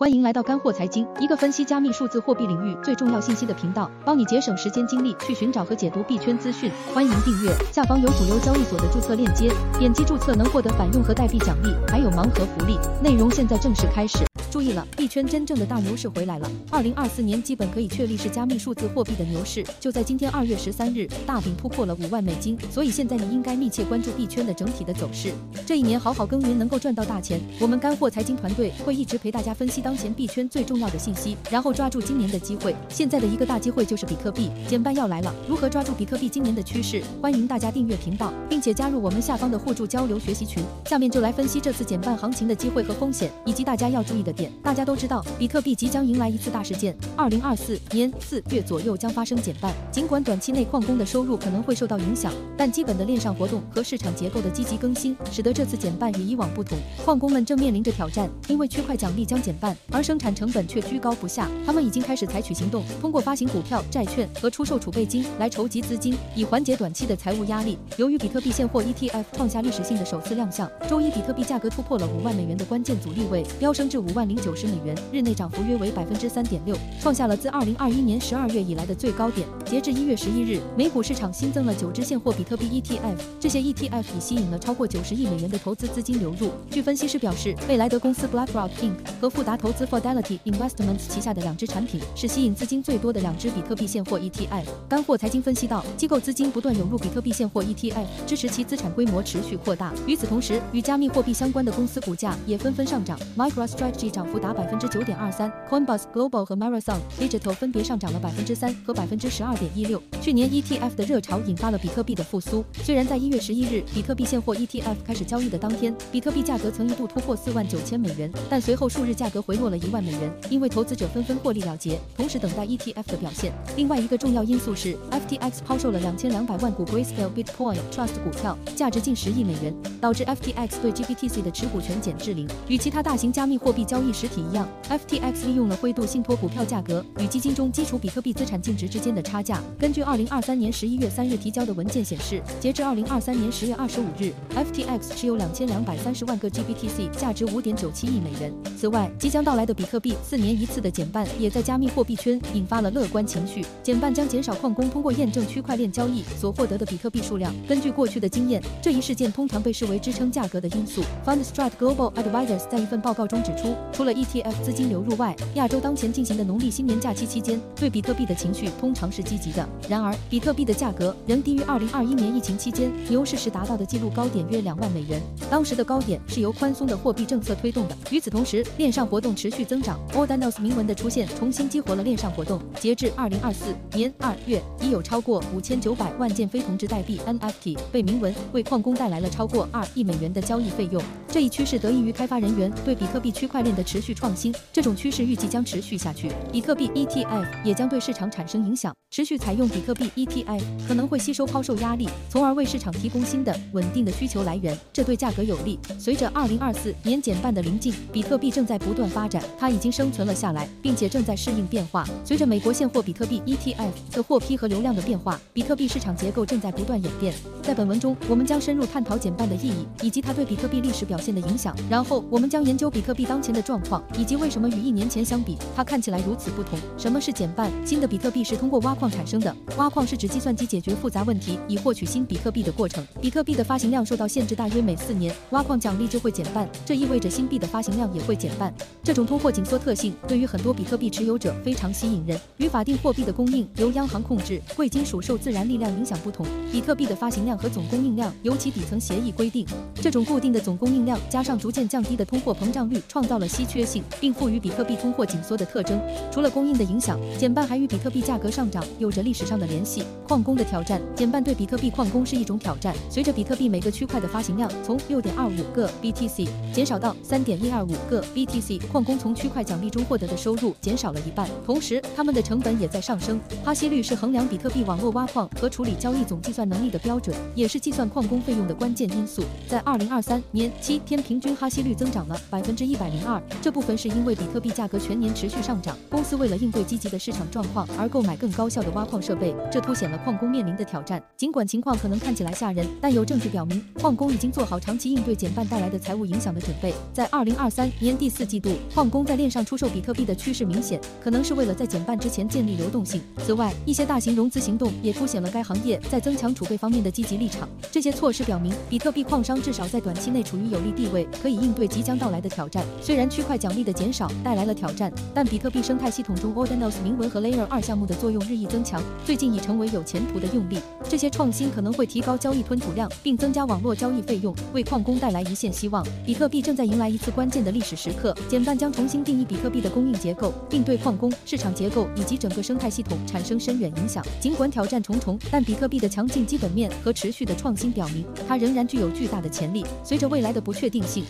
欢迎来到干货财经，一个分析加密数字货币领域最重要信息的频道，帮你节省时间精力去寻找和解读币圈资讯。欢迎订阅，下方有主流交易所的注册链接，点击注册能获得返用和代币奖励，还有盲盒福利。内容现在正式开始。注意了，币圈真正的大牛市回来了。二零二四年基本可以确立是加密数字货币的牛市。就在今天二月十三日，大饼突破了五万美金，所以现在你应该密切关注币圈的整体的走势。这一年好好耕耘，能够赚到大钱。我们干货财经团队会一直陪大家分析当前币圈最重要的信息，然后抓住今年的机会。现在的一个大机会就是比特币减半要来了，如何抓住比特币今年的趋势？欢迎大家订阅频道，并且加入我们下方的互助交流学习群。下面就来分析这次减半行情的机会和风险，以及大家要注意的点。大家都知道。比特币即将迎来一次大事件，二零二四年四月左右将发生减半。尽管短期内矿工的收入可能会受到影响，但基本的链上活动和市场结构的积极更新，使得这次减半与以往不同。矿工们正面临着挑战，因为区块奖励将减半，而生产成本却居高不下。他们已经开始采取行动，通过发行股票、债券和出售储备金来筹集资金，以缓解短期的财务压力。由于比特币现货 ETF 创下历史性的首次亮相，周一比特币价格突破了五万美元的关键阻力位，飙升至五万零九十美元。日内涨幅约为百分之三点六，创下了自二零二一年十二月以来的最高点。截至一月十一日，美股市场新增了九只现货比特币 ETF，这些 ETF 已吸引了超过九十亿美元的投资资金流入。据分析师表示，贝莱德公司 BlackRock Inc. 和富达投资 Fidelity Investments 旗下的两只产品是吸引资金最多的两只比特币现货 ETF。干货财经分析到，机构资金不断涌入比特币现货 ETF，支持其资产规模持续扩大。与此同时，与加密货币相关的公司股价也纷纷上涨，MicroStrategy 涨幅达百分之九。点二三，Coinbase Global 和 Marathon Digital 分别上涨了百分之三和百分之十二点一六。去年 ETF 的热潮引发了比特币的复苏。虽然在一月十一日比特币现货 ETF 开始交易的当天，比特币价格曾一度突破四万九千美元，但随后数日价格回落了一万美元，因为投资者纷纷获利了结，同时等待 ETF 的表现。另外一个重要因素是 FTX 抛售了两千两百万股 Grayscale Bitcoin Trust 股票，价值近十亿美元，导致 FTX 对 GBTC 的持股权减至零。与其他大型加密货币交易实体一样。FTX 利用了灰度信托股票价格与基金中基础比特币资产净值之间的差价。根据2023年11月3日提交的文件显示，截至2023年10月25日，FTX 持有2230万个 GBTC，价值5.97亿美元。此外，即将到来的比特币四年一次的减半，也在加密货币圈引发了乐观情绪。减半将减少矿工通过验证区块链交易所获得的比特币数量。根据过去的经验，这一事件通常被视为支撑价格的因素。Fundstrat Global Advisors 在一份报告中指出，除了 ETF 资金流入外，亚洲当前进行的农历新年假期期间，对比特币的情绪通常是积极的。然而，比特币的价格仍低于2021年疫情期间牛市时达到的纪录高点约两万美元。当时的高点是由宽松的货币政策推动的。与此同时，链上活动持续增长，Ordinals 铭文的出现重新激活了链上活动。截至2024年2月，已有超过五千九百万件非同质代币 NFT 被铭文，为矿工带来了超过二亿美元的交易费用。这一趋势得益于开发人员对比特币区块链的持续创新。这种趋势预计将持续下去，比特币 ETF 也将对市场产生影响。持续采用比特币 ETF 可能会吸收抛售压力，从而为市场提供新的稳定的需求来源，这对价格有利。随着2024年减半的临近，比特币正在不断发展，它已经生存了下来，并且正在适应变化。随着美国现货比特币 ETF 的获批和流量的变化，比特币市场结构正在不断演变。在本文中，我们将深入探讨减半的意义以及它对比特币历史表现的影响。然后，我们将研究比特币当前的状况以及为什么与一年前相比，它看起来如此不同。什么是减半？新的比特币是通过挖矿产生的。挖矿是指计算机解决复杂问题以获取新比特币的过程。比特币的发行量受到限制，大约每四年，挖矿奖励就会减半，这意味着新币的发行量也会减半。这种通货紧缩特性对于很多比特币持有者非常吸引人。与法定货币的供应由央行控制，贵金属受自然力量影响不同，比特币的发行量和总供应量由其底层协议规定。这种固定的总供应量加上逐渐降低的通货膨胀率，创造了稀缺性，并赋予比特币通货紧缩的特征。除了供应的影响，减半还与比特币价格上涨有着历史上的联系。矿工的挑战，减半对比特币矿工是一种挑战。随着比特币每个区块的发行量从六点二五个 BTC 减少到三点一二五个 BTC，矿工从区块奖励中获得的收入减少了一半，同时他们的成本也在上升。哈希率是衡量比特币网络挖矿和处理交易总计算能力的标准，也是计算矿工费用的关键因素。在二零二三年七天，平均哈希率增长了百分之一百零二，这部分是因为比特币价格全年持续上涨，公司为了应对积极的市场状况而购买更高效的挖矿设备，这凸显了矿工面临的挑战。尽管情况可能看起来吓人，但有证据表明矿工已经做好长期应对减半带来的财务影响的准备。在二零二三年第四季度，矿工在链上出售比特币的趋势明显，可能是为了在减半之前建立流动性。此外，一些大型融资行动也凸显了该行业在增强储备方面的积极立场。这些措施表明，比特币矿商至少在短期内处于有利地位，可以应对即将到来的挑战。虽然区块奖励的减少带来了挑战，但比特币生态系统中 Ordinals 铭文和 Layer 二项目的作用日益增强，最近已成为有前途的用例。这些创新可能会提高交易吞吐量，并增加网络交易费用，为矿工带来一线希望。比特币正在迎来一次关键的历史时刻，减半将重新定义比特币的供应结构，并对矿工、市场结构以及整个生态系统产生深远影响。尽管挑战重重，但比特币的强劲基本面和持续的创新表明，它仍然具有巨大的潜力。随着未来的不确定性。